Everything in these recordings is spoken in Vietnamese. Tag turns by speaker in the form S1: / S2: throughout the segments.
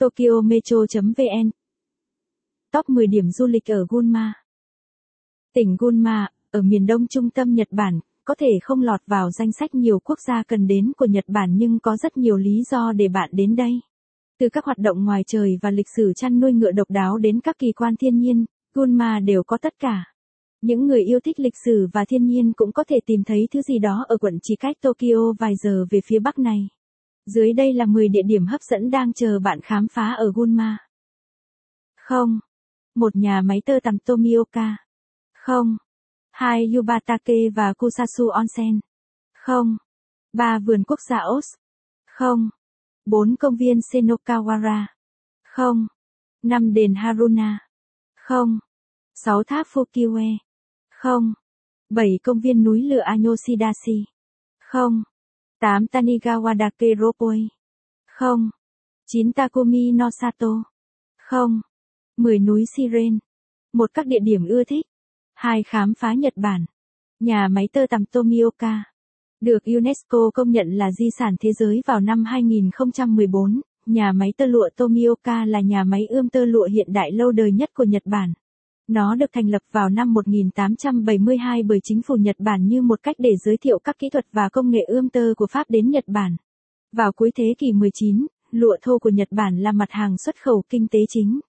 S1: Tokyo Metro.vn Top 10 điểm du lịch ở Gunma Tỉnh Gunma, ở miền đông trung tâm Nhật Bản, có thể không lọt vào danh sách nhiều quốc gia cần đến của Nhật Bản nhưng có rất nhiều lý do để bạn đến đây. Từ các hoạt động ngoài trời và lịch sử chăn nuôi ngựa độc đáo đến các kỳ quan thiên nhiên, Gunma đều có tất cả. Những người yêu thích lịch sử và thiên nhiên cũng có thể tìm thấy thứ gì đó ở quận chỉ cách Tokyo vài giờ về phía bắc này. Dưới đây là 10 địa điểm hấp dẫn đang chờ bạn khám phá ở Gunma. Không. Một nhà máy tơ tằm Tomioka. Không. Hai Yubatake và Kusasu Onsen. Không. Ba vườn quốc gia Os. Không. Bốn công viên Senokawara. Không. Năm đền Haruna. Không. Sáu tháp Fukiwe. Không. Bảy công viên núi lửa Anyoshidashi. Không. 8 Tanigawa Dake Ropoi. Không. 9 Takumi no Sato. Không. 10 núi Siren. Một các địa điểm ưa thích. Hai khám phá Nhật Bản. Nhà máy tơ tằm Tomioka. Được UNESCO công nhận là di sản thế giới vào năm 2014, nhà máy tơ lụa Tomioka là nhà máy ươm tơ lụa hiện đại lâu đời nhất của Nhật Bản. Nó được thành lập vào năm 1872 bởi chính phủ Nhật Bản như một cách để giới thiệu các kỹ thuật và công nghệ ươm tơ của Pháp đến Nhật Bản. Vào cuối thế kỷ 19, lụa thô của Nhật Bản là mặt hàng xuất khẩu kinh tế chính.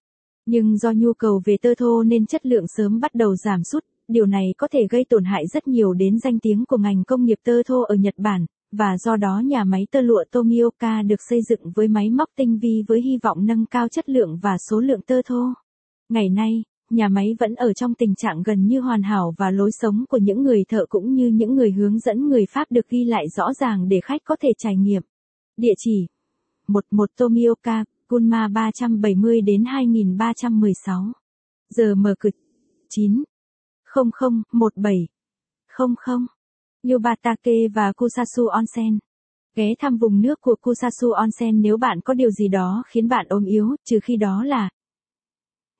S1: Nhưng do nhu cầu về tơ thô nên chất lượng sớm bắt đầu giảm sút, điều này có thể gây tổn hại rất nhiều đến danh tiếng của ngành công nghiệp tơ thô ở Nhật Bản, và do đó nhà máy tơ lụa Tomioka được xây dựng với máy móc tinh vi với hy vọng nâng cao chất lượng và số lượng tơ thô. Ngày nay, nhà máy vẫn ở trong tình trạng gần như hoàn hảo và lối sống của những người thợ cũng như những người hướng dẫn người Pháp được ghi lại rõ ràng để khách có thể trải nghiệm. Địa chỉ 11 Tomioka, Gunma 370 đến 2316. Giờ mở cửa 9 00 17 00 Yubatake và Kusasu Onsen. Ghé thăm vùng nước của Kusasu Onsen nếu bạn có điều gì đó khiến bạn ốm yếu, trừ khi đó là